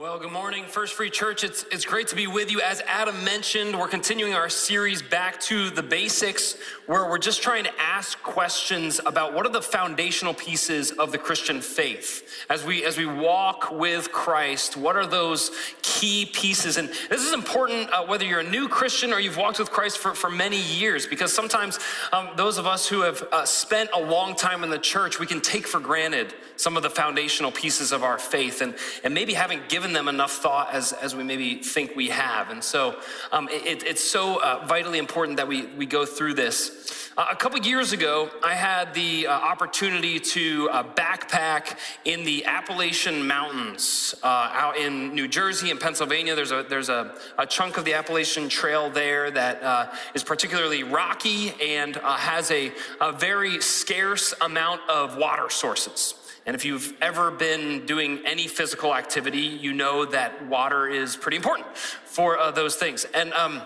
Well, good morning, First Free Church. It's, it's great to be with you. As Adam mentioned, we're continuing our series back to the basics, where we're just trying to ask questions about what are the foundational pieces of the Christian faith. As we as we walk with Christ, what are those key pieces? And this is important uh, whether you're a new Christian or you've walked with Christ for, for many years, because sometimes um, those of us who have uh, spent a long time in the church, we can take for granted some of the foundational pieces of our faith and, and maybe haven't given them enough thought as, as we maybe think we have. And so um, it, it's so uh, vitally important that we, we go through this. Uh, a couple years ago, I had the uh, opportunity to uh, backpack in the Appalachian Mountains uh, out in New Jersey and Pennsylvania. There's a, there's a, a chunk of the Appalachian Trail there that uh, is particularly rocky and has a, a very scarce amount of water sources. And if you've ever been doing any physical activity, you know that water is pretty important for uh, those things. And um,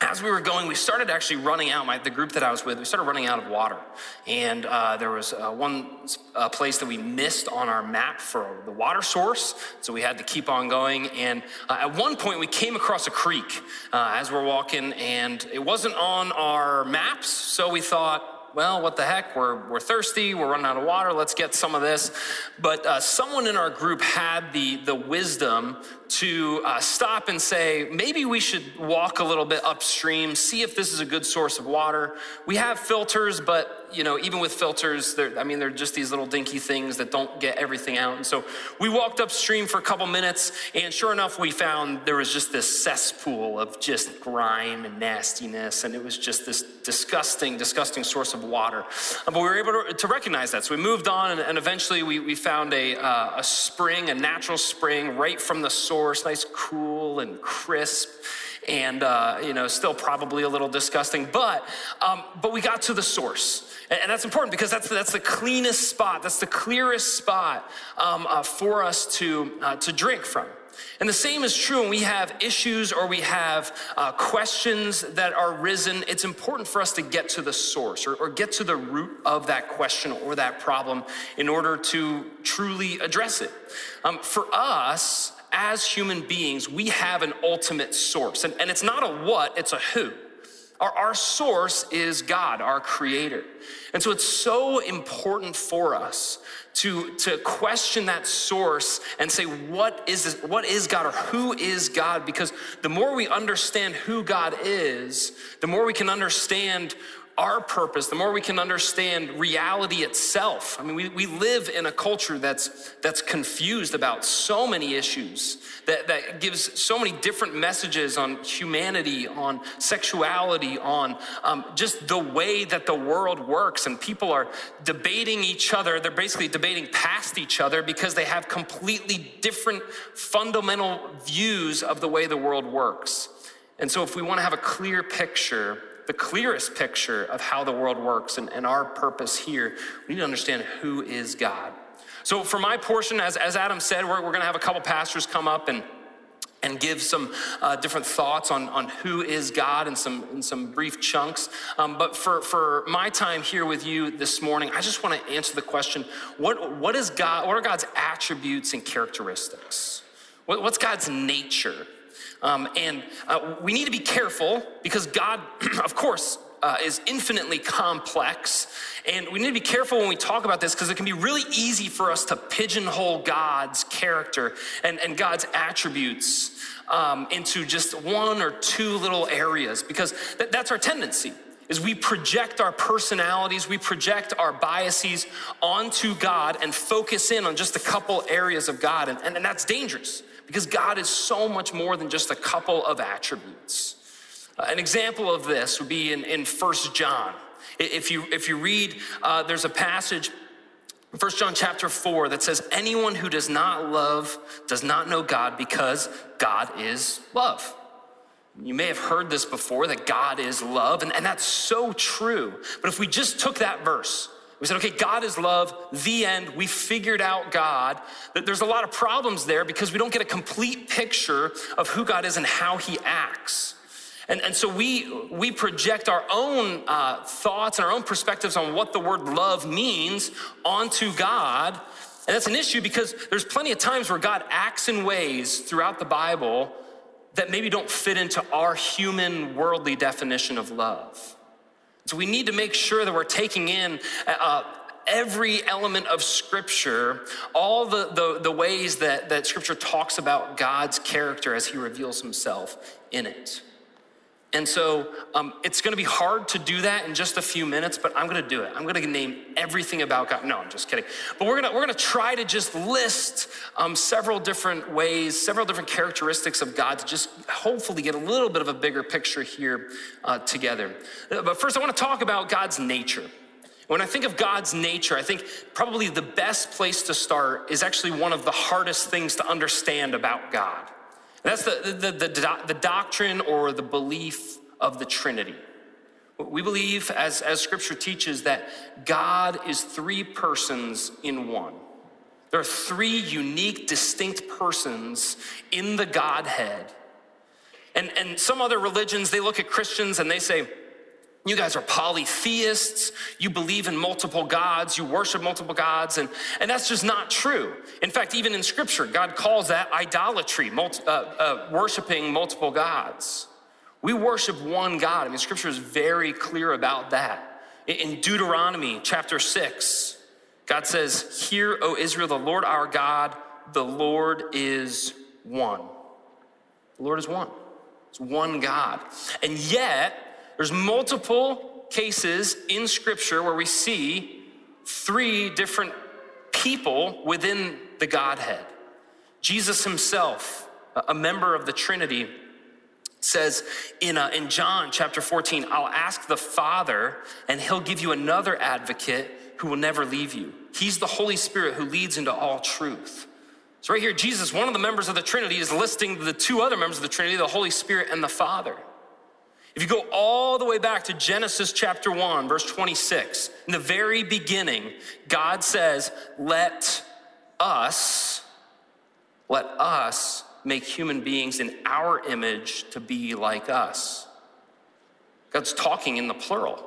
as we were going, we started actually running out. My, the group that I was with, we started running out of water, and uh, there was uh, one uh, place that we missed on our map for the water source, so we had to keep on going. And uh, at one point, we came across a creek uh, as we're walking, and it wasn't on our maps, so we thought, well, what the heck? We're, we're thirsty. We're running out of water. Let's get some of this. But uh, someone in our group had the, the wisdom to uh, stop and say, maybe we should walk a little bit upstream, see if this is a good source of water. We have filters, but you know, even with filters, I mean, they're just these little dinky things that don't get everything out. And so we walked upstream for a couple minutes, and sure enough, we found there was just this cesspool of just grime and nastiness, and it was just this disgusting, disgusting source of water. Uh, but we were able to, recognize that. So we moved on, and, and eventually we, we found a, uh, a spring, a natural spring right from the source nice, cool, and crisp, and uh, you know, still probably a little disgusting. But um, but we got to the source. And that's important because that's, that's the cleanest spot, that's the clearest spot um, uh, for us to, uh, to drink from. And the same is true when we have issues or we have uh, questions that are risen. It's important for us to get to the source or, or get to the root of that question or that problem in order to truly address it. Um, for us, as human beings, we have an ultimate source. And, and it's not a what, it's a who. Our, our source is God, our creator. And so it's so important for us to, to question that source and say, what is this, what is God or who is God? Because the more we understand who God is, the more we can understand our purpose, the more we can understand reality itself. I mean, we, we live in a culture that's, that's confused about so many issues, that, that gives so many different messages on humanity, on sexuality, on um, just the way that the world works. And people are debating each other. They're basically debating past each other because they have completely different fundamental views of the way the world works. And so, if we want to have a clear picture the clearest picture of how the world works and, and our purpose here, we need to understand who is God. So, for my portion, as, as Adam said, we're, we're going to have a couple pastors come up and and give some uh, different thoughts on, on who is God in some, in some brief chunks. Um, but for, for my time here with you this morning, I just want to answer the question what, what, is God, what are God's attributes and characteristics? What, what's God's nature? Um, and uh, we need to be careful because God, of course, uh, is infinitely complex. And we need to be careful when we talk about this because it can be really easy for us to pigeonhole God's character and, and God's attributes um, into just one or two little areas because th- that's our tendency is we project our personalities, we project our biases onto God and focus in on just a couple areas of God. And, and, and that's dangerous because God is so much more than just a couple of attributes. Uh, an example of this would be in, in 1 John. If you, if you read, uh, there's a passage, 1 John chapter 4, that says, Anyone who does not love does not know God because God is love. You may have heard this before that God is love, and, and that's so true. But if we just took that verse we said, okay, God is love, the end. We figured out God. That there's a lot of problems there because we don't get a complete picture of who God is and how he acts. And, and so we, we project our own uh, thoughts and our own perspectives on what the word love means onto God. And that's an issue because there's plenty of times where God acts in ways throughout the Bible that maybe don't fit into our human, worldly definition of love. So we need to make sure that we're taking in uh, every element of Scripture, all the, the, the ways that, that Scripture talks about God's character as He reveals Himself in it. And so um, it's to be hard to do that in just a few minutes, but I'm to do it. I'm to name everything about God. No, I'm just kidding. But we're to we're to try to just list um, several different ways, several different characteristics of God to just hopefully get a little bit of a bigger picture here uh, together. But first, I want to talk about God's nature. When I think of God's nature, I think probably the best place to start is actually one of the hardest things to understand about God. That's the, the, the, the, doctrine or the belief of the Trinity. We believe, as, as scripture teaches, that God is three persons in one. There are three unique, distinct persons in the Godhead. And, and some other religions, they look at Christians and they say, you guys are polytheists. You believe in multiple gods. You worship multiple gods. And, and that's just not true. In fact, even in scripture, God calls that idolatry, multi, uh, uh, worshiping multiple gods. We worship one God. I mean, scripture is very clear about that. In Deuteronomy chapter 6, God says, Hear, O Israel, the Lord our God, the Lord is one. The Lord is one. It's one God. And yet, there's multiple cases in Scripture where we see three different people within the Godhead. Jesus himself, a member of the Trinity, says in, uh, in John chapter 14, I'll ask the Father, and he'll give you another advocate who will never leave you. He's the Holy Spirit who leads into all truth. So, right here, Jesus, one of the members of the Trinity, is listing the two other members of the Trinity, the Holy Spirit and the Father. If you go all the way back to Genesis chapter 1, verse 26, in the very beginning, God says, Let us, let us make human beings in our image to be like us. God's talking in the plural.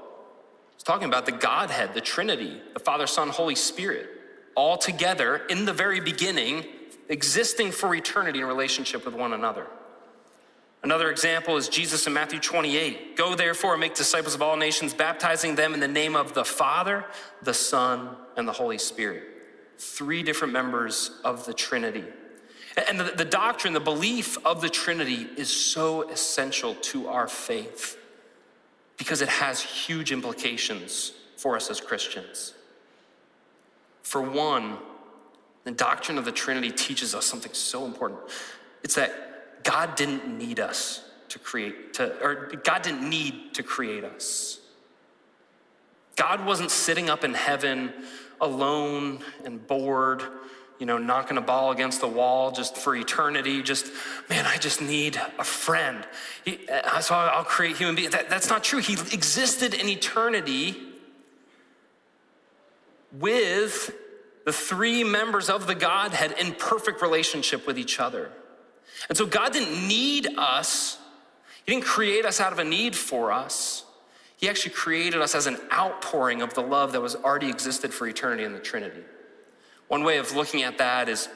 He's talking about the Godhead, the Trinity, the Father, Son, Holy Spirit, all together in the very beginning, existing for eternity in relationship with one another. Another example is Jesus in Matthew 28. Go therefore and make disciples of all nations, baptizing them in the name of the Father, the Son, and the Holy Spirit. Three different members of the Trinity. And the, the doctrine, the belief of the Trinity is so essential to our faith because it has huge implications for us as Christians. For one, the doctrine of the Trinity teaches us something so important. It's that God didn't need us to create, to, or God didn't need to create us. God wasn't sitting up in heaven alone and bored, you know, knocking a ball against the wall just for eternity. Just, man, I just need a friend. He, uh, so I'll create human beings. That, that's not true. He existed in eternity with the three members of the Godhead in perfect relationship with each other. And so God didn't need us, He didn't create us out of a need for us. He actually created us as an outpouring of the love that was already existed for eternity in the Trinity. One way of looking at that is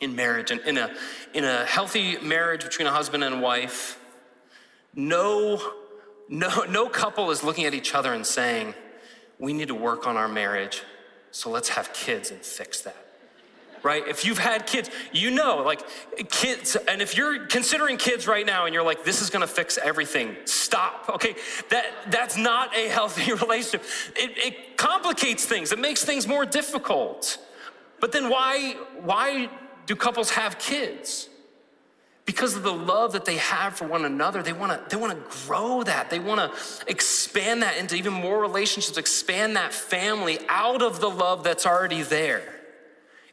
in marriage. And in a, in a healthy marriage between a husband and wife, no, no, no couple is looking at each other and saying, We need to work on our marriage, so let's have kids and fix that right? If you've had kids, you know, like kids, and if you're considering kids right now and you're like, this is gonna fix everything, stop, okay? That, that's not a healthy relationship. It, it complicates things, it makes things more difficult. But then why, why do couples have kids? because of the love that they have for one another they want to they want to grow that they want to expand that into even more relationships expand that family out of the love that's already there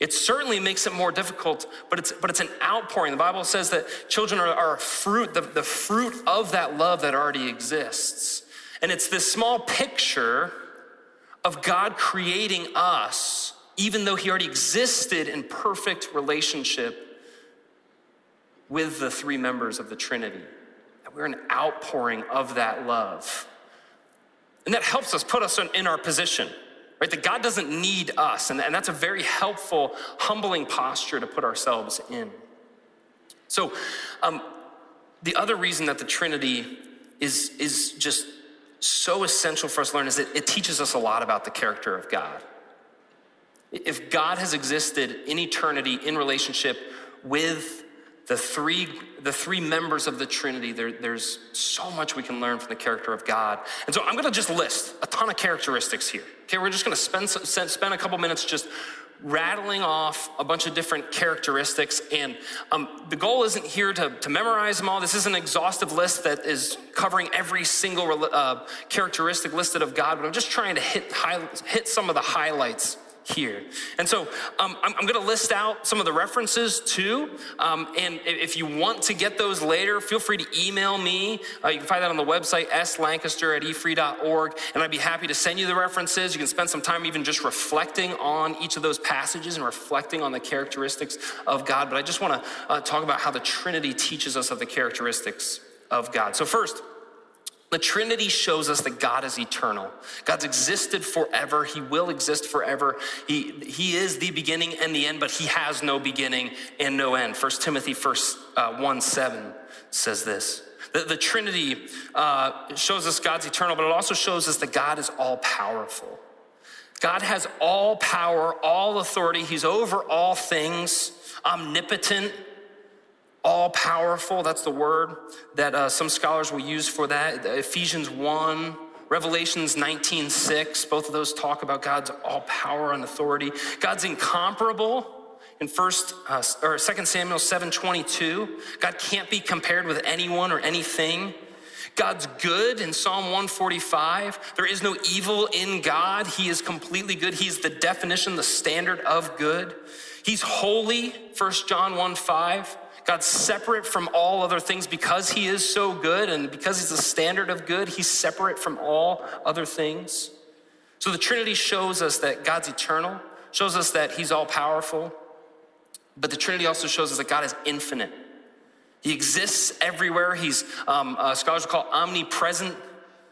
it certainly makes it more difficult, but it's, but it's an outpouring. The Bible says that children are, are fruit, the, the fruit of that love that already exists. And it's this small picture of God creating us, even though He already existed in perfect relationship with the three members of the Trinity. That we're an outpouring of that love. And that helps us put us in our position right? That God doesn't need us. And, and that's a very helpful, humbling posture to put ourselves in. So, um, the other reason that the Trinity is, is just so essential for us to learn is that it teaches us a lot about the character of God. If God has existed in eternity in relationship with the three, the three members of the Trinity, there, there's so much we can learn from the character of God. And so I'm going to just list a ton of characteristics here. Okay, we're just going to spend, spend a couple minutes just rattling off a bunch of different characteristics. And um, the goal isn't here to, to memorize them all. This is an exhaustive list that is covering every single uh, characteristic listed of God, but I'm just trying to hit, high, hit some of the highlights here. And so um, I'm, I'm going to list out some of the references too. Um, and if you want to get those later, feel free to email me. Uh, you can find that on the website, slancaster at efree.org. And I'd be happy to send you the references. You can spend some time even just reflecting on each of those passages and reflecting on the characteristics of God. But I just want to uh, talk about how the Trinity teaches us of the characteristics of God. So, first, the Trinity shows us that God is eternal. God's existed forever. He will exist forever. He, he is the beginning and the end, but he has no beginning and no end. 1 Timothy first, uh, 1 7 says this. The, the Trinity uh, shows us God's eternal, but it also shows us that God is all powerful. God has all power, all authority. He's over all things, omnipotent, all powerful. That's the word that uh, some scholars will use for that. Ephesians 1, Revelations 19, 6, both of those talk about God's all power and authority. God's incomparable in first uh, or 2 Samuel 7, 22. God can't be compared with anyone or anything. God's good in Psalm 145. There is no evil in God. He is completely good. He's the definition, the standard of good. He's holy, 1 John 1 5. God's separate from all other things because he is so good and because he's the standard of good, he's separate from all other things. So the Trinity shows us that God's eternal, shows us that he's all powerful, but the Trinity also shows us that God is infinite. He exists everywhere. He's, um, uh, scholars call omnipresent.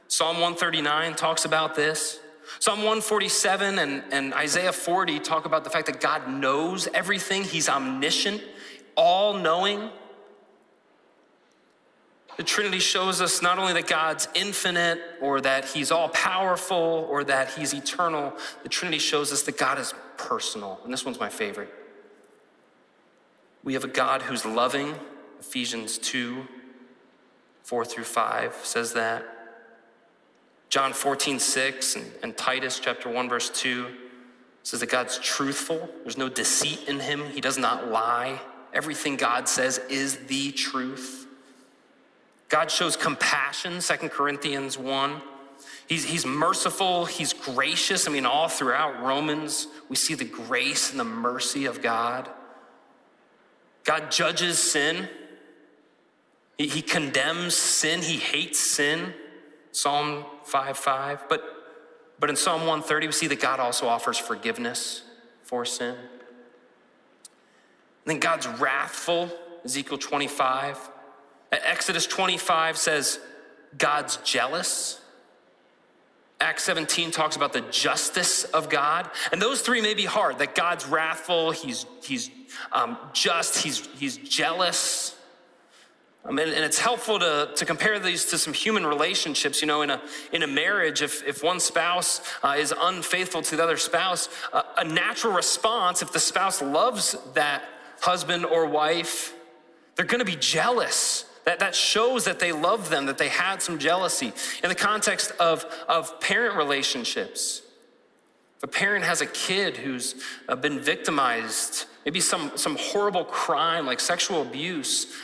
Psalm 139 talks about this. Psalm 147 and, and Isaiah 40 talk about the fact that God knows everything. He's omniscient all knowing. The Trinity shows us not only that God's infinite or that He's all powerful or that He's eternal, the Trinity shows us that God is personal. And this one's my favorite. We have a God who's loving. Ephesians 2 4 through 5 says that. John 14 6 and, and Titus chapter 1, verse 2 says that God's truthful. There's no deceit in Him, He does not lie. Everything God says is the truth. God shows compassion, Second Corinthians 1. He's, he's merciful, he's gracious. I mean, all throughout Romans, we see the grace and the mercy of God. God judges sin, he, he condemns sin, he hates sin. Psalm 5 5. But, but in Psalm 130, we see that God also offers forgiveness for sin. Then God's wrathful, Ezekiel 25. Exodus 25 says God's jealous. Acts 17 talks about the justice of God. And those three may be hard that God's wrathful, he's, he's um, just, he's, he's jealous. Um, and, and, it's helpful to, to compare these to some human relationships. You know, in a, in a marriage, if, if one spouse uh, is unfaithful to the other spouse, uh, a natural response, if the spouse loves that husband or wife, they're to be jealous. That, that shows that they love them, that they had some jealousy. In the context of, of parent relationships, if a parent has a kid who's uh, been victimized, maybe some, some horrible crime like sexual abuse,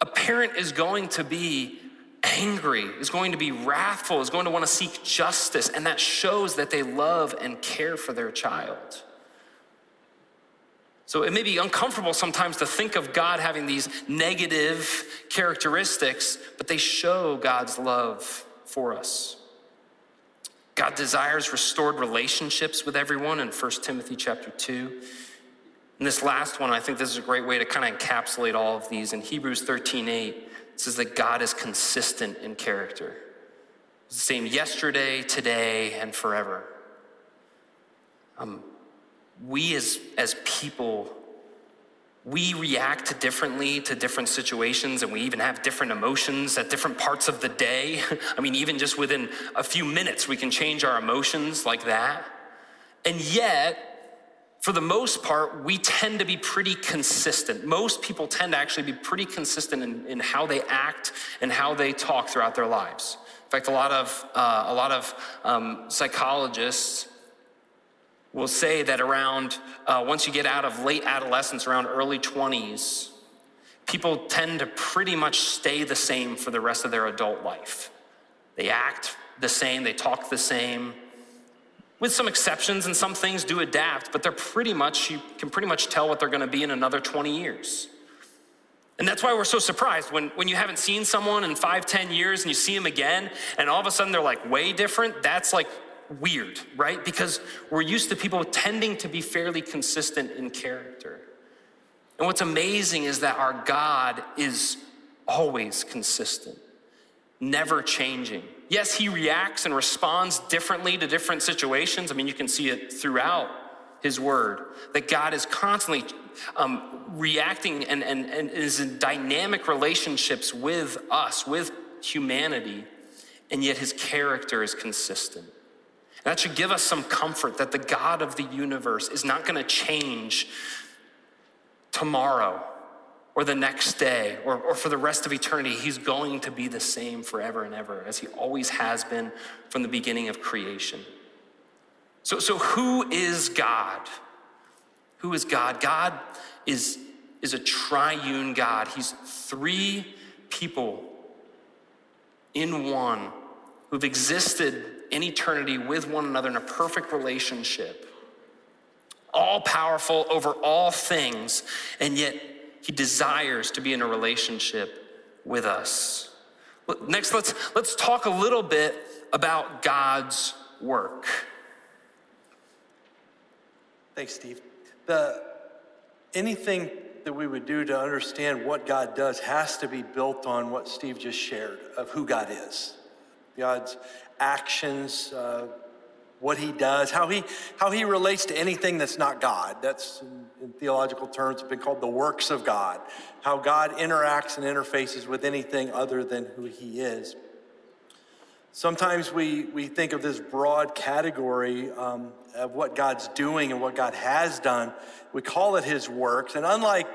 a parent is going to be angry, is going to be wrathful, is going to want to seek justice, and that shows that they love and care for their child. So it may be uncomfortable sometimes to think of God having these negative characteristics, but they show God's love for us. God desires restored relationships with everyone in 1 Timothy chapter 2. And this last one, I think this is a great way to kind of encapsulate all of these. In Hebrews 13 8, it says that God is consistent in character. It's the same yesterday, today, and forever. um, we as, as people, we react differently to different situations and we even have different emotions at different parts of the day. I mean, even just within a few minutes, we can change our emotions like that. And yet, for the most part, we tend to be pretty consistent. Most people tend to actually be pretty consistent in, in how they act and how they talk throughout their lives. In fact, a lot of, uh, a lot of um, psychologists will say that around, uh, once you get out of late adolescence, around early 20s, people tend to pretty much stay the same for the rest of their adult life. They act the same, they talk the same, with some exceptions and some things do adapt, but they're pretty much, you can pretty much tell what they're gonna be in another 20 years. And that's why we're so surprised when, when you haven't seen someone in five, ten years and you see them again, and all of a sudden they're like way different. That's like weird, right? Because we're used to people tending to be fairly consistent in character. And what's amazing is that our God is always consistent, never changing. Yes, he reacts and responds differently to different situations. I mean, you can see it throughout his word that God is constantly um, reacting and, and, and is in dynamic relationships with us, with humanity, and yet his character is consistent. That should give us some comfort that the God of the universe is not going to change tomorrow or the next day or, or for the rest of eternity, he's going to be the same forever and ever, as he always has been from the beginning of creation. So, so who is God? Who is God? God is, is a triune God. He's three people in one who've existed in eternity with one another in a perfect relationship, all powerful over all things, and yet he desires to be in a relationship with us. Next, let's, let's talk a little bit about God's work. Thanks, Steve. The, anything that we would do to understand what God does has to be built on what Steve just shared of who God is. God's actions, uh, what he does, how he, how he relates to anything that's not God. That's, in, in theological terms, been called the works of God, how God interacts and interfaces with anything other than who he is. Sometimes we, we think of this broad category um, of what God's doing and what God has done. We call it his works. And unlike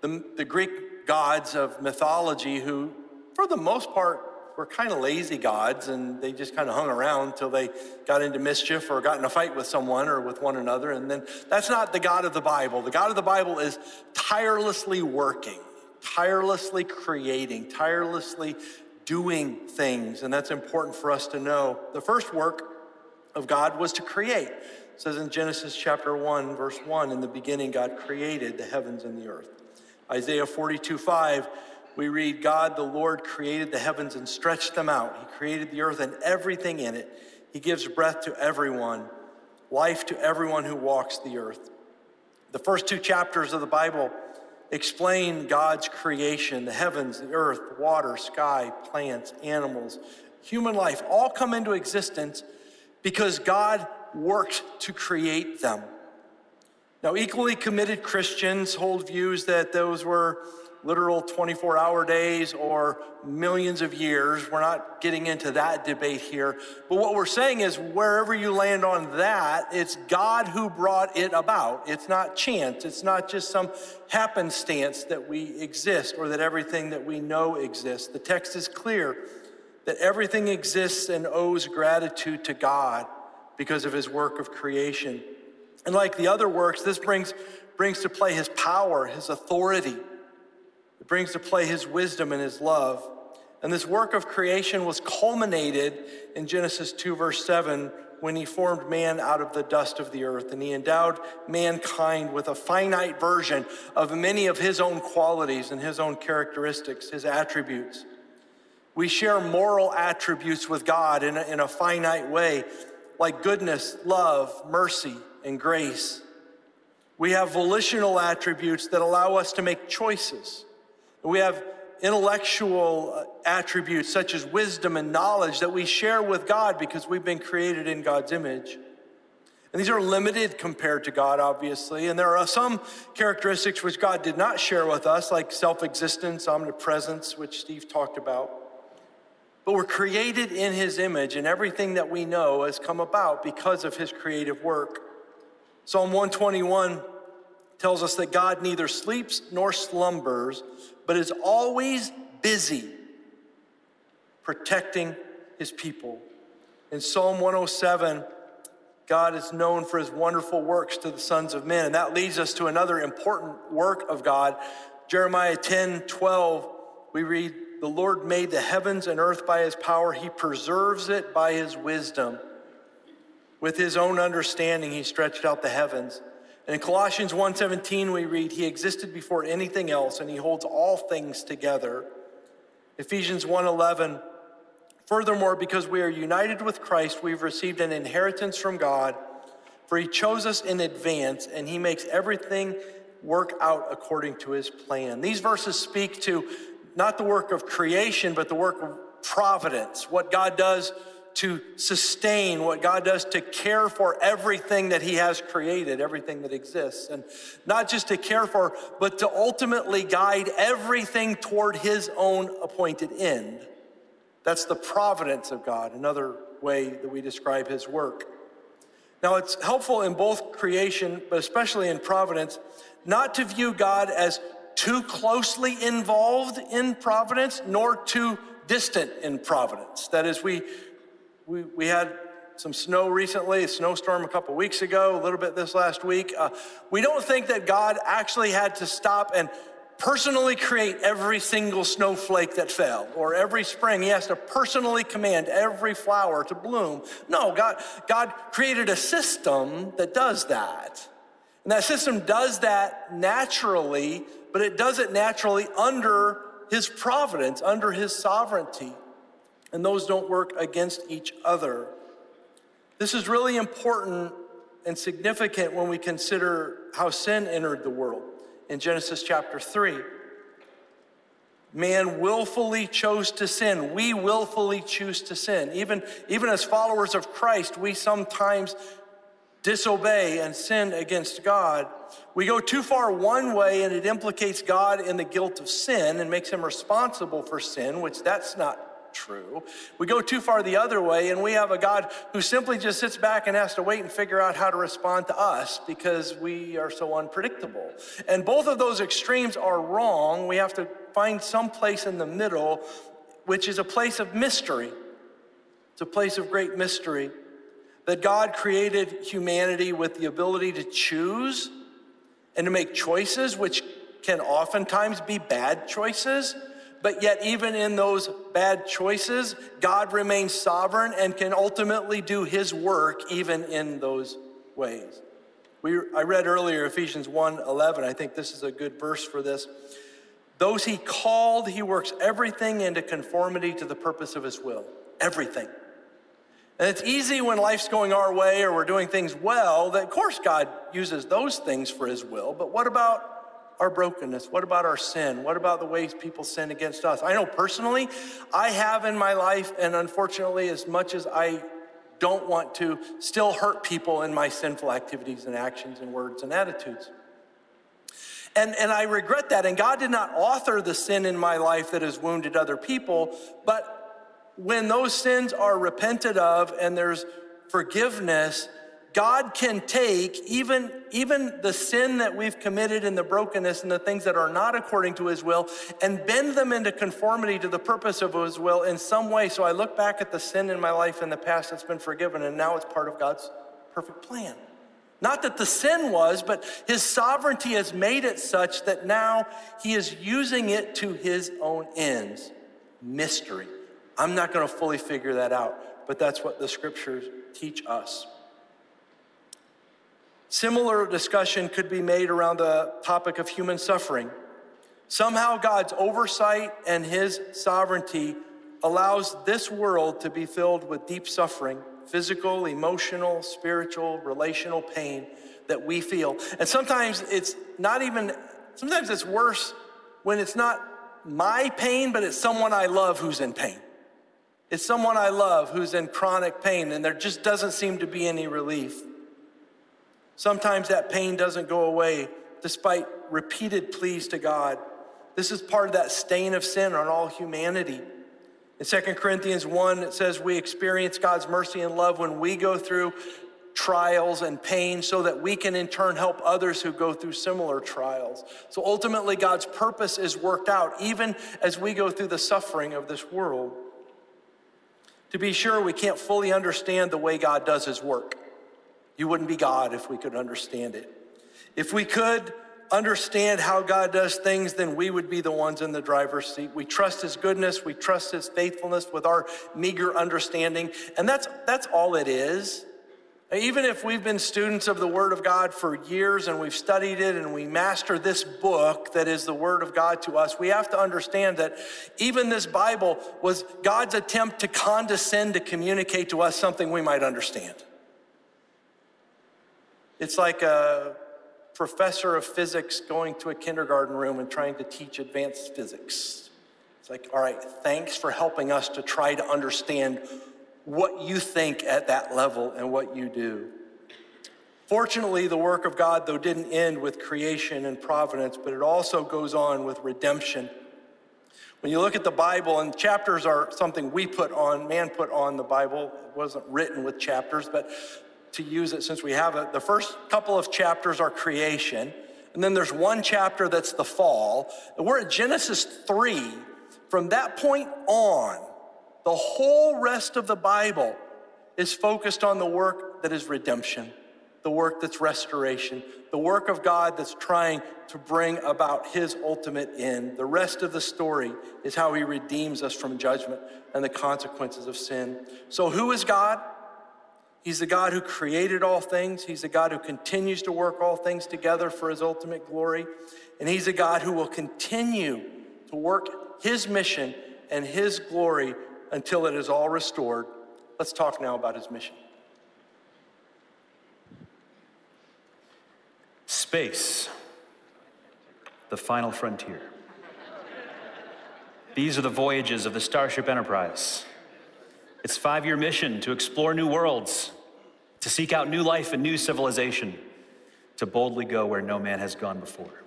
the, the Greek gods of mythology, who, for the most part, were kind of lazy gods and they just kind of hung around until they got into mischief or got in a fight with someone or with one another. And then that's not the God of the Bible. The God of the Bible is tirelessly working, tirelessly creating, tirelessly doing things. And that's important for us to know. The first work of God was to create. It says in Genesis chapter 1, verse 1, in the beginning, God created the heavens and the earth. Isaiah 42, 5, we read, God the Lord created the heavens and stretched them out. He created the earth and everything in it. He gives breath to everyone, life to everyone who walks the earth. The first two chapters of the Bible explain God's creation the heavens, the earth, water, sky, plants, animals, human life all come into existence because God worked to create them. Now, equally committed Christians hold views that those were literal 24 hour days or millions of years. We're not getting into that debate here. But what we're saying is wherever you land on that, it's God who brought it about. It's not chance. It's not just some happenstance that we exist or that everything that we know exists. The text is clear that everything exists and owes gratitude to God because of his work of creation. And like the other works, this brings, brings to play his power, his authority. It brings to play his wisdom and his love. And this work of creation was culminated in Genesis 2, verse 7, when he formed man out of the dust of the earth. And he endowed mankind with a finite version of many of his own qualities and his own characteristics, his attributes. We share moral attributes with God in a, in a finite way, like goodness, love, mercy, and grace. We have volitional attributes that allow us to make choices. We have intellectual uh, attributes such as wisdom and knowledge that we share with God because we've been created in God's image. And these are limited compared to God, obviously. And there are some characteristics which God did not share with us, like self existence, omnipresence, which Steve talked about. But we're created in his image, and everything that we know has come about because of his creative work. Psalm 121 tells us that God neither sleeps nor slumbers, but is always busy protecting his people. In Psalm 107, God is known for his wonderful works to the sons of men. And that leads us to another important work of God. Jeremiah 10 12, we read, The Lord made the heavens and earth by his power, he preserves it by his wisdom. With his own understanding, he stretched out the heavens. In Colossians 1:17 we read he existed before anything else and he holds all things together. Ephesians 1:11 Furthermore, because we are united with Christ, we've received an inheritance from God, for he chose us in advance and he makes everything work out according to his plan. These verses speak to not the work of creation, but the work of providence, what God does to sustain, what God does to care for everything that He has created, everything that exists. And not just to care for, but to ultimately guide everything toward His own appointed end. That's the providence of God, another way that we describe his work. Now, it's helpful in both creation, but especially in providence, not to view God as too closely involved in providence, nor too distant in providence. That is, we, we, we had some snow recently, a snowstorm a couple weeks ago, a little bit this last week. Uh, we don't think that God actually had to stop and personally create every single snowflake that fell, or every spring, he has to personally command every flower to bloom. No, God, God created a system that does that. And that system does that naturally, but it does it naturally under his providence, under his sovereignty. And those don't work against each other. This is really important and significant when we consider how sin entered the world in Genesis chapter 3. Man willfully chose to sin. We willfully choose to sin. Even, even as followers of Christ, we sometimes disobey and sin against God. We go too far one way and it implicates God in the guilt of sin and makes him responsible for sin, which that's not true. We go too far the other way, and we have a God who simply just sits back and has to wait and figure out how to respond to us because we are so unpredictable. And both of those extremes are wrong. We have to find some place in the middle, which is a place of mystery. It's a place of great mystery that God created humanity with the ability to choose and to make choices, which can oftentimes be bad choices but yet, even in those bad choices, God remains sovereign and can ultimately do his work even in those ways. We, I read earlier Ephesians 1 11. I think this is a good verse for this. Those he called, he works everything into conformity to the purpose of his will. Everything. And it's easy when life's going our way or we're doing things well that, of course, God uses those things for his will. But what about our brokenness? What about our sin? What about the ways people sin against us? I know personally, I have in my life, and unfortunately, as much as I don't want to, still hurt people in my sinful activities and actions and words and attitudes. And, and I regret that. And God did not author the sin in my life that has wounded other people. But when those sins are repented of and there's forgiveness, God can take even, even the sin that we've committed and the brokenness and the things that are not according to his will and bend them into conformity to the purpose of his will in some way. So I look back at the sin in my life in the past that's been forgiven and now it's part of God's perfect plan. Not that the sin was, but his sovereignty has made it such that now he is using it to his own ends. Mystery. I'm not going to fully figure that out, but that's what the scriptures teach us. Similar discussion could be made around the topic of human suffering. Somehow, God's oversight and his sovereignty allows this world to be filled with deep suffering physical, emotional, spiritual, relational pain that we feel. And sometimes it's not even, sometimes it's worse when it's not my pain, but it's someone I love who's in pain. It's someone I love who's in chronic pain, and there just doesn't seem to be any relief. Sometimes that pain doesn't go away despite repeated pleas to God. This is part of that stain of sin on all humanity. In 2 Corinthians 1, it says we experience God's mercy and love when we go through trials and pain so that we can in turn help others who go through similar trials. So ultimately, God's purpose is worked out even as we go through the suffering of this world. To be sure, we can't fully understand the way God does his work. You wouldn't be God if we could understand it. If we could, understand how God does things, then we would be the ones in the driver's seat. We trust his goodness, we trust his faithfulness with our meager understanding, and that's that's all it is. Even if we've been students of the Word of God for years and we've studied it and we master this book that is the Word of God to us, we have to understand that even this Bible was God's attempt to condescend to communicate to us something we might understand. It's like a professor of physics going to a kindergarten room and trying to teach advanced physics. It's like, all right, thanks for helping us to try to understand what you think at that level and what you do. Fortunately, the work of God, though, didn't end with creation and providence, but it also goes on with redemption. When you look at the Bible, and chapters are something we put on, man put on the Bible. It wasn't written with chapters, but to use it since we have it. The first couple of chapters are creation, and then there's one chapter that's the fall. And we're at Genesis 3. From that point on, the whole rest of the Bible is focused on the work that is redemption, the work that's restoration, the work of God that's trying to bring about his ultimate end. The rest of the story is how he redeems us from judgment and the consequences of sin. So, who is God? He's the God who created all things. He's the God who continues to work all things together for his ultimate glory. And he's a God who will continue to work his mission and his glory until it is all restored. Let's talk now about his mission. Space, the final frontier. These are the voyages of the Starship Enterprise. Its five year mission to explore new worlds, to seek out new life and new civilization, to boldly go where no man has gone before.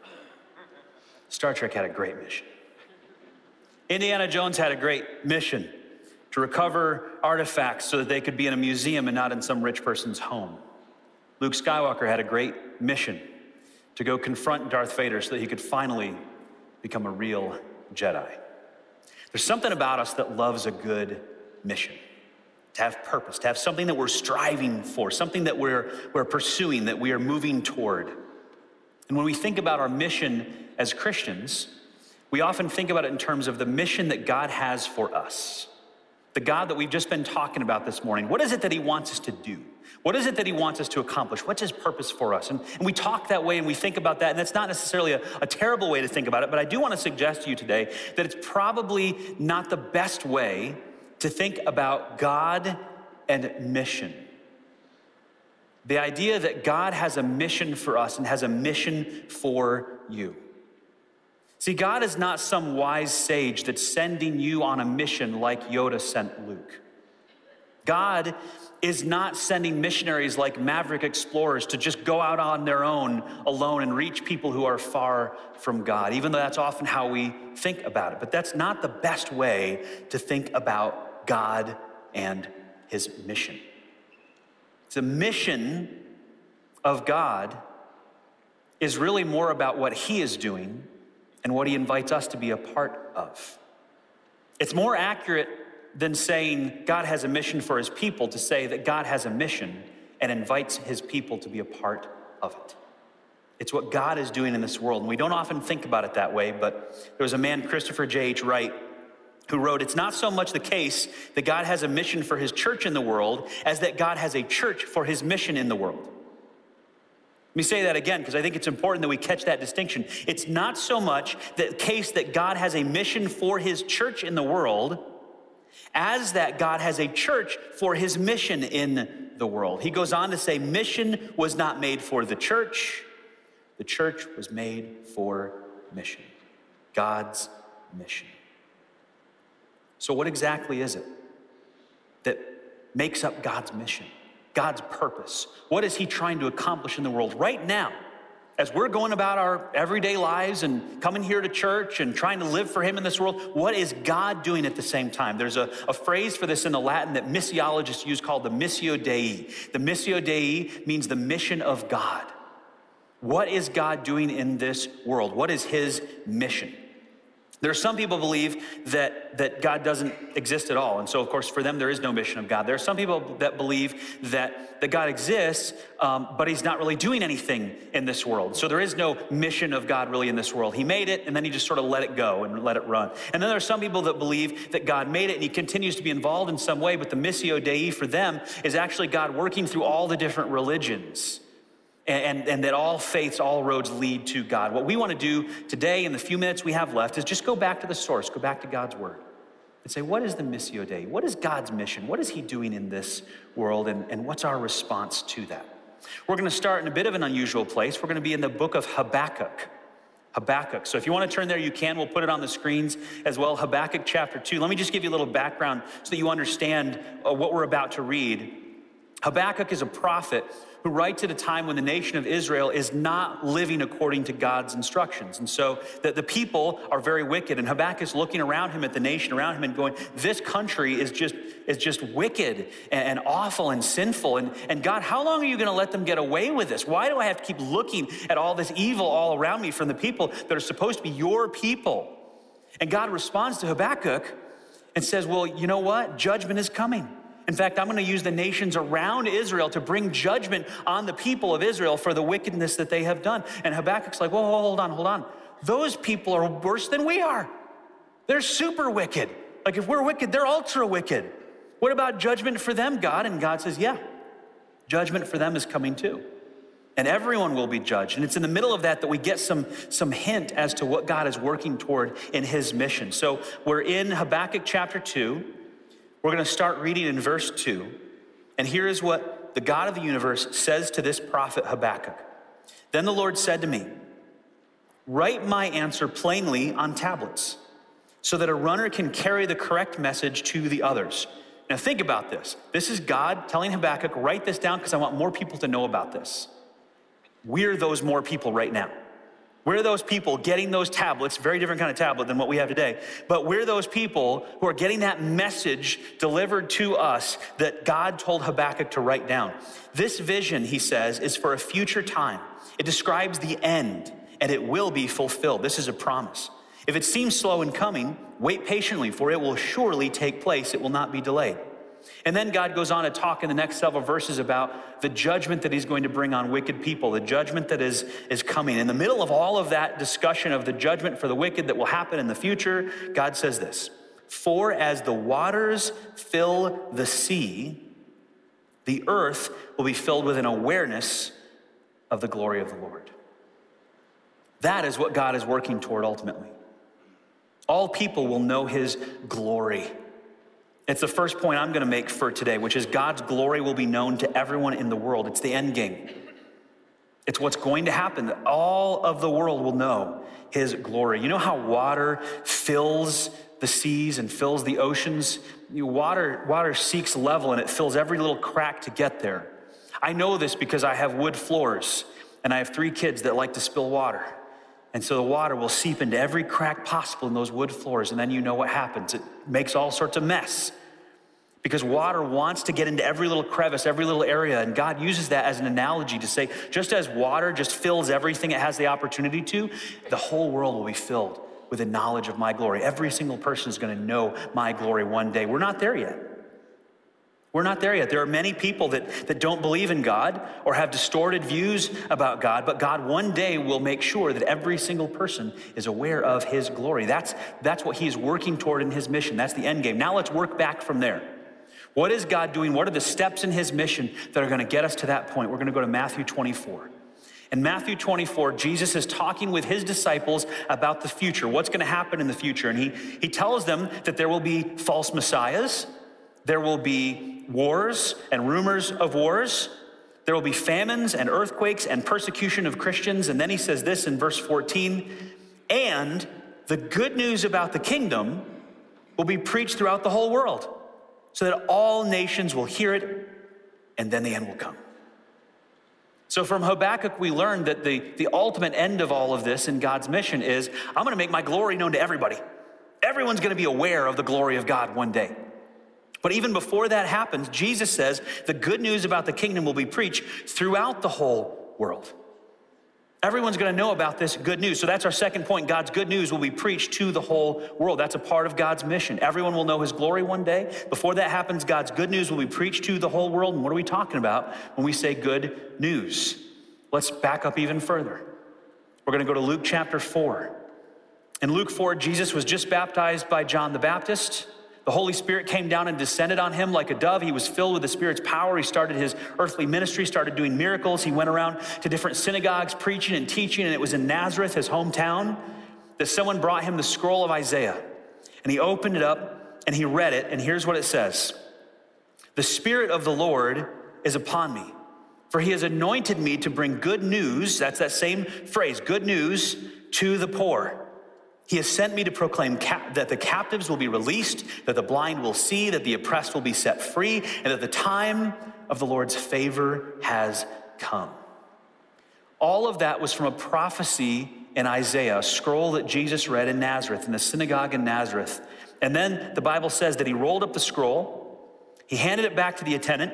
Star Trek had a great mission. Indiana Jones had a great mission to recover artifacts so that they could be in a museum and not in some rich person's home. Luke Skywalker had a great mission to go confront Darth Vader so that he could finally become a real Jedi. There's something about us that loves a good mission to have purpose, to have something that we're striving for, something that we're, we're pursuing, that we are moving toward. And when we think about our mission as Christians, we often think about it in terms of the mission that God has for us. The God that we've just been talking about this morning. What is it that He wants us to do? What is it that He wants us to accomplish? What's His purpose for us? And, and we talk that way and we think about that, and that's not necessarily a, a terrible way to think about it, but I do want to suggest to you today that it's probably not the best way to think about God and mission. The idea that God has a mission for us and has a mission for you. See, God is not some wise sage that's sending you on a mission like Yoda sent Luke. God is not sending missionaries like maverick explorers to just go out on their own alone and reach people who are far from God, even though that's often how we think about it. But that's not the best way to think about God and his mission. The mission of God is really more about what he is doing and what he invites us to be a part of. It's more accurate than saying God has a mission for his people to say that God has a mission and invites his people to be a part of it. It's what God is doing in this world. And we don't often think about it that way, but there was a man, Christopher J.H. Wright, who wrote, It's not so much the case that God has a mission for his church in the world as that God has a church for his mission in the world. Let me say that again because I think it's important that we catch that distinction. It's not so much the case that God has a mission for his church in the world as that God has a church for his mission in the world. He goes on to say, Mission was not made for the church, the church was made for mission. God's mission. So, what exactly is it that makes up God's mission? God's purpose? What is He trying to accomplish in the world right now? As we're going about our everyday lives and coming here to church and trying to live for Him in this world, what is God doing at the same time? There's a, a phrase for this in the Latin that missiologists use called the Missio Dei. The Missio Dei means the mission of God. What is God doing in this world? What is His mission? There are some people believe that, that God doesn't exist at all. And so, of course, for them, there is no mission of God. There are some people that believe that, that God exists, um, but he's not really doing anything in this world. So there is no mission of God really in this world. He made it, and then he just sort of let it go and let it run. And then there are some people that believe that God made it, and he continues to be involved in some way, but the Missio Dei for them is actually God working through all the different religions and, and, that all faiths, all roads lead to God. What we want to do today, in the few minutes we have left, is just go back to the source, go back to God's word, and say, what is the Missio Dei? What is God's mission? What is He doing in this world, and, and what's our response to that? We're going to start in a bit of an unusual place. We're going to be in the book of Habakkuk. Habakkuk. So if you want to turn there, you can. We'll put it on the screens as well. Habakkuk chapter 2. Let me just give you a little background so that you understand uh, what we're about to read. Habakkuk is a prophet who writes at a time when the nation of Israel is not living according to God's instructions. And so that the people are very wicked. And Habakkuk is looking around him at the nation around him and going, This country is just, is just wicked and, and awful and sinful. And, and God, how long are you going to let them get away with this? Why do I have to keep looking at all this evil all around me from the people that are supposed to be your people? And God responds to Habakkuk and says, Well, you know what? Judgment is coming. In fact, I'm going to use the nations around Israel to bring judgment on the people of Israel for the wickedness that they have done. And Habakkuk's like, whoa, whoa hold on, hold on. Those people are worse than we are. They're super wicked. Like if we're wicked, they're ultra wicked. What about judgment for them, God? And God says, yeah, judgment for them is coming too. And everyone will be judged. And it's in the middle of that that we get some, some hint as to what God is working toward in his mission. So we're in Habakkuk chapter 2. We're going to start reading in verse 2. And here is what the God of the universe says to this prophet Habakkuk. Then the Lord said to me, Write my answer plainly on tablets, so that a runner can carry the correct message to the others. Now, think about this. This is God telling Habakkuk, Write this down because I want more people to know about this. We're those more people right now. We're those people getting those tablets, very different kind of tablet than what we have today, but we're those people who are getting that message delivered to us that God told Habakkuk to write down. This vision, he says, is for a future time. It describes the end, and it will be fulfilled. This is a promise. If it seems slow in coming, wait patiently, for it will surely take place. It will not be delayed. And then God goes on to talk in the next several verses about the judgment that he's going to bring on wicked people, the judgment that is, is coming. In the middle of all of that discussion of the judgment for the wicked that will happen in the future, God says this For as the waters fill the sea, the earth will be filled with an awareness of the glory of the Lord. That is what God is working toward ultimately. All people will know his glory. It's the first point I'm going to make for today, which is God's glory will be known to everyone in the world. It's the end game. It's what's going to happen. All of the world will know his glory. You know how water fills the seas and fills the oceans? Water, water seeks level and it fills every little crack to get there. I know this because I have wood floors and I have three kids that like to spill water. And so the water will seep into every crack possible in those wood floors, and then you know what happens. It makes all sorts of mess because water wants to get into every little crevice, every little area. And God uses that as an analogy to say, just as water just fills everything it has the opportunity to, the whole world will be filled with the knowledge of my glory. Every single person is going to know my glory one day. We're not there yet. We're not there yet. There are many people that, that don't believe in God or have distorted views about God, but God one day will make sure that every single person is aware of His glory. That's, that's what He is working toward in His mission. That's the end game. Now let's work back from there. What is God doing? What are the steps in His mission that are going to get us to that point? We're going to go to Matthew 24. In Matthew 24, Jesus is talking with his disciples about the future, what's going to happen in the future. And he, he tells them that there will be false messiahs, there will be wars and rumors of wars. There will be famines and earthquakes and persecution of Christians. And then he says this in verse 14 and the good news about the kingdom will be preached throughout the whole world so that all nations will hear it. and then the end will come. So, from Habakkuk, we learned that the, the ultimate end of all of this in God's mission is I'm going to make my glory known to everybody. Everyone's going to be aware of the glory of God one day. But even before that happens, Jesus says the good news about the kingdom will be preached throughout the whole world. Everyone's going to know about this good news. So that's our second point. God's good news will be preached to the whole world. That's a part of God's mission. Everyone will know his glory one day. Before that happens, God's good news will be preached to the whole world. And what are we talking about when we say good news? Let's back up even further. We're going to go to Luke chapter 4. In Luke 4, Jesus was just baptized by John the Baptist. The Holy Spirit came down and descended on him like a dove. He was filled with the Spirit's power. He started his earthly ministry, started doing miracles. He went around to different synagogues preaching and teaching, and it was in Nazareth, his hometown, that someone brought him the scroll of Isaiah. And he opened it up and he read it, and here's what it says The Spirit of the Lord is upon me, for he has anointed me to bring good news. That's that same phrase, good news to the poor. He has sent me to proclaim cap- that the captives will be released, that the blind will see, that the oppressed will be set free, and that the time of the Lord's favor has come. All of that was from a prophecy in Isaiah, a scroll that Jesus read in Nazareth, in the synagogue in Nazareth. And then the Bible says that he rolled up the scroll, he handed it back to the attendant,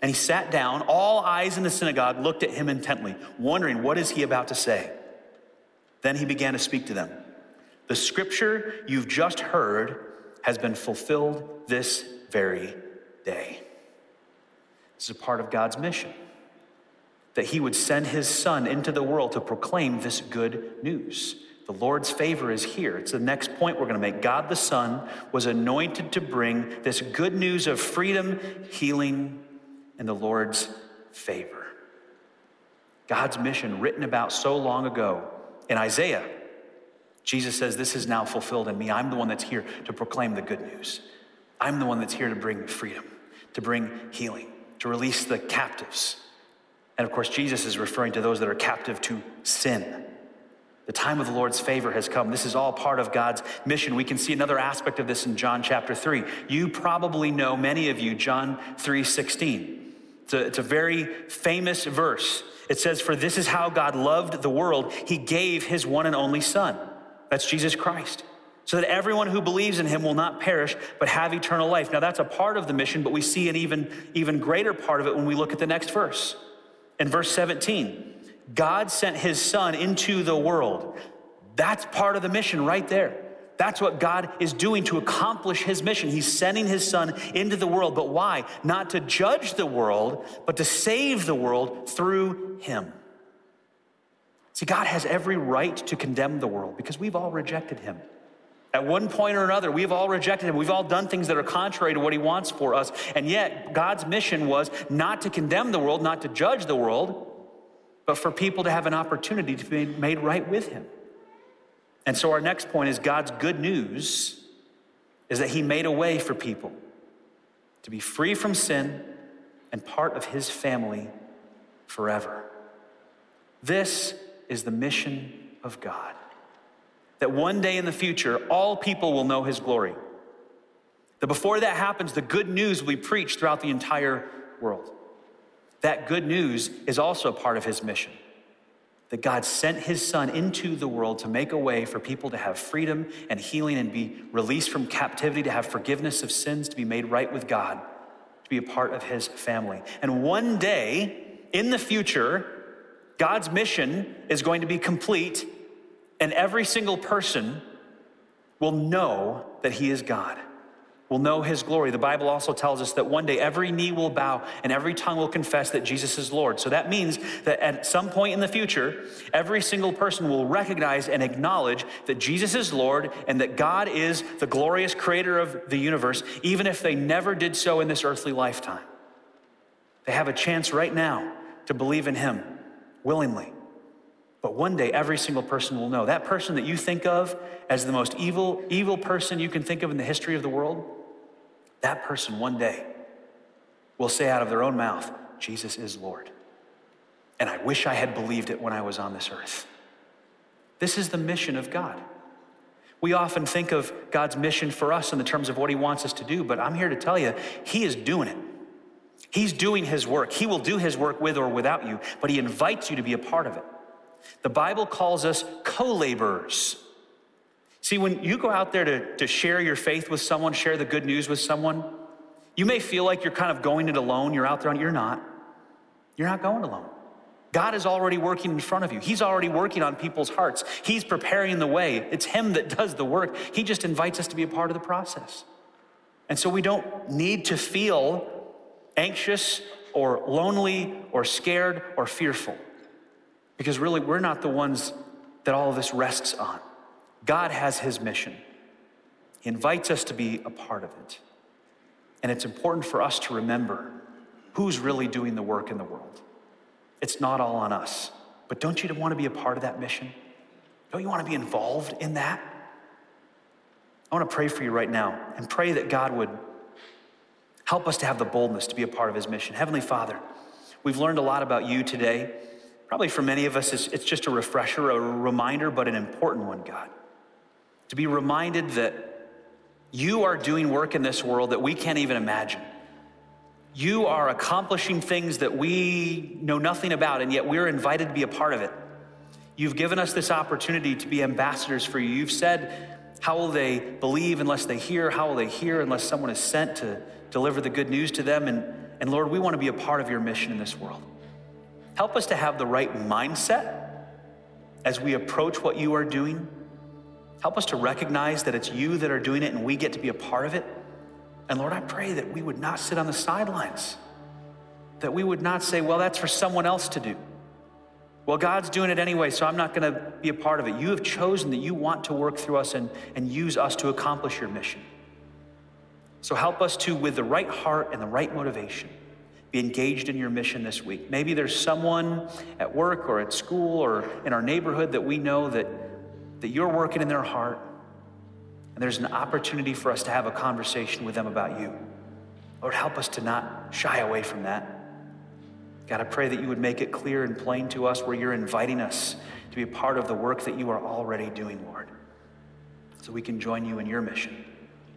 and he sat down. All eyes in the synagogue looked at him intently, wondering, what is he about to say? Then he began to speak to them. The scripture you've just heard has been fulfilled this very day. This is a part of God's mission that He would send His Son into the world to proclaim this good news. The Lord's favor is here. It's the next point we're going to make. God the Son was anointed to bring this good news of freedom, healing, and the Lord's favor. God's mission, written about so long ago in Isaiah, Jesus says, This is now fulfilled in me. I'm the one that's here to proclaim the good news. I'm the one that's here to bring freedom, to bring healing, to release the captives. And of course, Jesus is referring to those that are captive to sin. The time of the Lord's favor has come. This is all part of God's mission. We can see another aspect of this in John chapter 3. You probably know, many of you, John 3 16. It's a, it's a very famous verse. It says, For this is how God loved the world, he gave his one and only Son. That's Jesus Christ. So that everyone who believes in him will not perish, but have eternal life. Now, that's a part of the mission, but we see an even, even greater part of it when we look at the next verse. In verse 17, God sent his son into the world. That's part of the mission right there. That's what God is doing to accomplish his mission. He's sending his son into the world. But why? Not to judge the world, but to save the world through him. See, God has every right to condemn the world because we've all rejected him. At one point or another, we've all rejected him. We've all done things that are contrary to what he wants for us. And yet, God's mission was not to condemn the world, not to judge the world, but for people to have an opportunity to be made right with him. And so, our next point is God's good news is that he made a way for people to be free from sin and part of his family forever. This is the mission of God. That one day in the future, all people will know his glory. That before that happens, the good news will be preached throughout the entire world. That good news is also part of his mission. That God sent his son into the world to make a way for people to have freedom and healing and be released from captivity, to have forgiveness of sins, to be made right with God, to be a part of his family. And one day in the future, God's mission is going to be complete, and every single person will know that He is God, will know His glory. The Bible also tells us that one day every knee will bow and every tongue will confess that Jesus is Lord. So that means that at some point in the future, every single person will recognize and acknowledge that Jesus is Lord and that God is the glorious creator of the universe, even if they never did so in this earthly lifetime. They have a chance right now to believe in Him willingly. But one day, every single person will know. That person that you think of as the most evil, evil person you can think of in the history of the world, that person one day will say out of their own mouth, Jesus is Lord. And I wish I had believed it when I was on this earth. This is the mission of God. We often think of God's mission for us in the terms of what He wants us to do, but I'm here to tell you, He is doing it. He's doing his work. He will do his work with or without you, but he invites you to be a part of it. The Bible calls us co laborers. See, when you go out there to, to share your faith with someone, share the good news with someone, you may feel like you're kind of going it alone. You're out there on, you're not. You're not going alone. God is already working in front of you. He's already working on people's hearts. He's preparing the way. It's Him that does the work. He just invites us to be a part of the process. And so we don't need to feel anxious or lonely or scared or fearful because really we're not the ones that all of this rests on. God has His mission, He invites us to be a part of it. And it's important for us to remember who's really doing the work in the world. It's not all on us. But don't you want to be a part of that mission? Don't you want to be involved in that? I want to pray for you right now and pray that God would help us to have the boldness to be a part of his mission. Heavenly Father, we've learned a lot about you today. Probably for many of us, it's, it's just a refresher, a reminder, but an important one, God. To be reminded that you are doing work in this world that we can't even imagine. You are accomplishing things that we know nothing about, and yet we're invited to be a part of it. You've given us this opportunity to be ambassadors for you. You've said, How will they believe unless they hear? How will they hear unless someone is sent to deliver the good news to them? And, and Lord, we want to be a part of your mission in this world. Help us to have the right mindset as we approach what you are doing. Help us to recognize that it's you that are doing it and we get to be a part of it. And Lord, I pray that we would not sit on the sidelines, that we would not say, well, that's for someone else to do. Well, God's doing it anyway, so I'm not going to be a part of it. You have chosen that you want to work through us and, and use us to accomplish your mission. So help us to, with the right heart and the right motivation, be engaged in your mission this week. Maybe there's someone at work or at school or in our neighborhood that we know that, that you're working in their heart and there's an opportunity for us to have a conversation with them about you. Lord, help us to not shy away from that. God, I pray that you would make it clear and plain to us where you're inviting us to be a part of the work that you are already doing, Lord, so we can join you in your mission.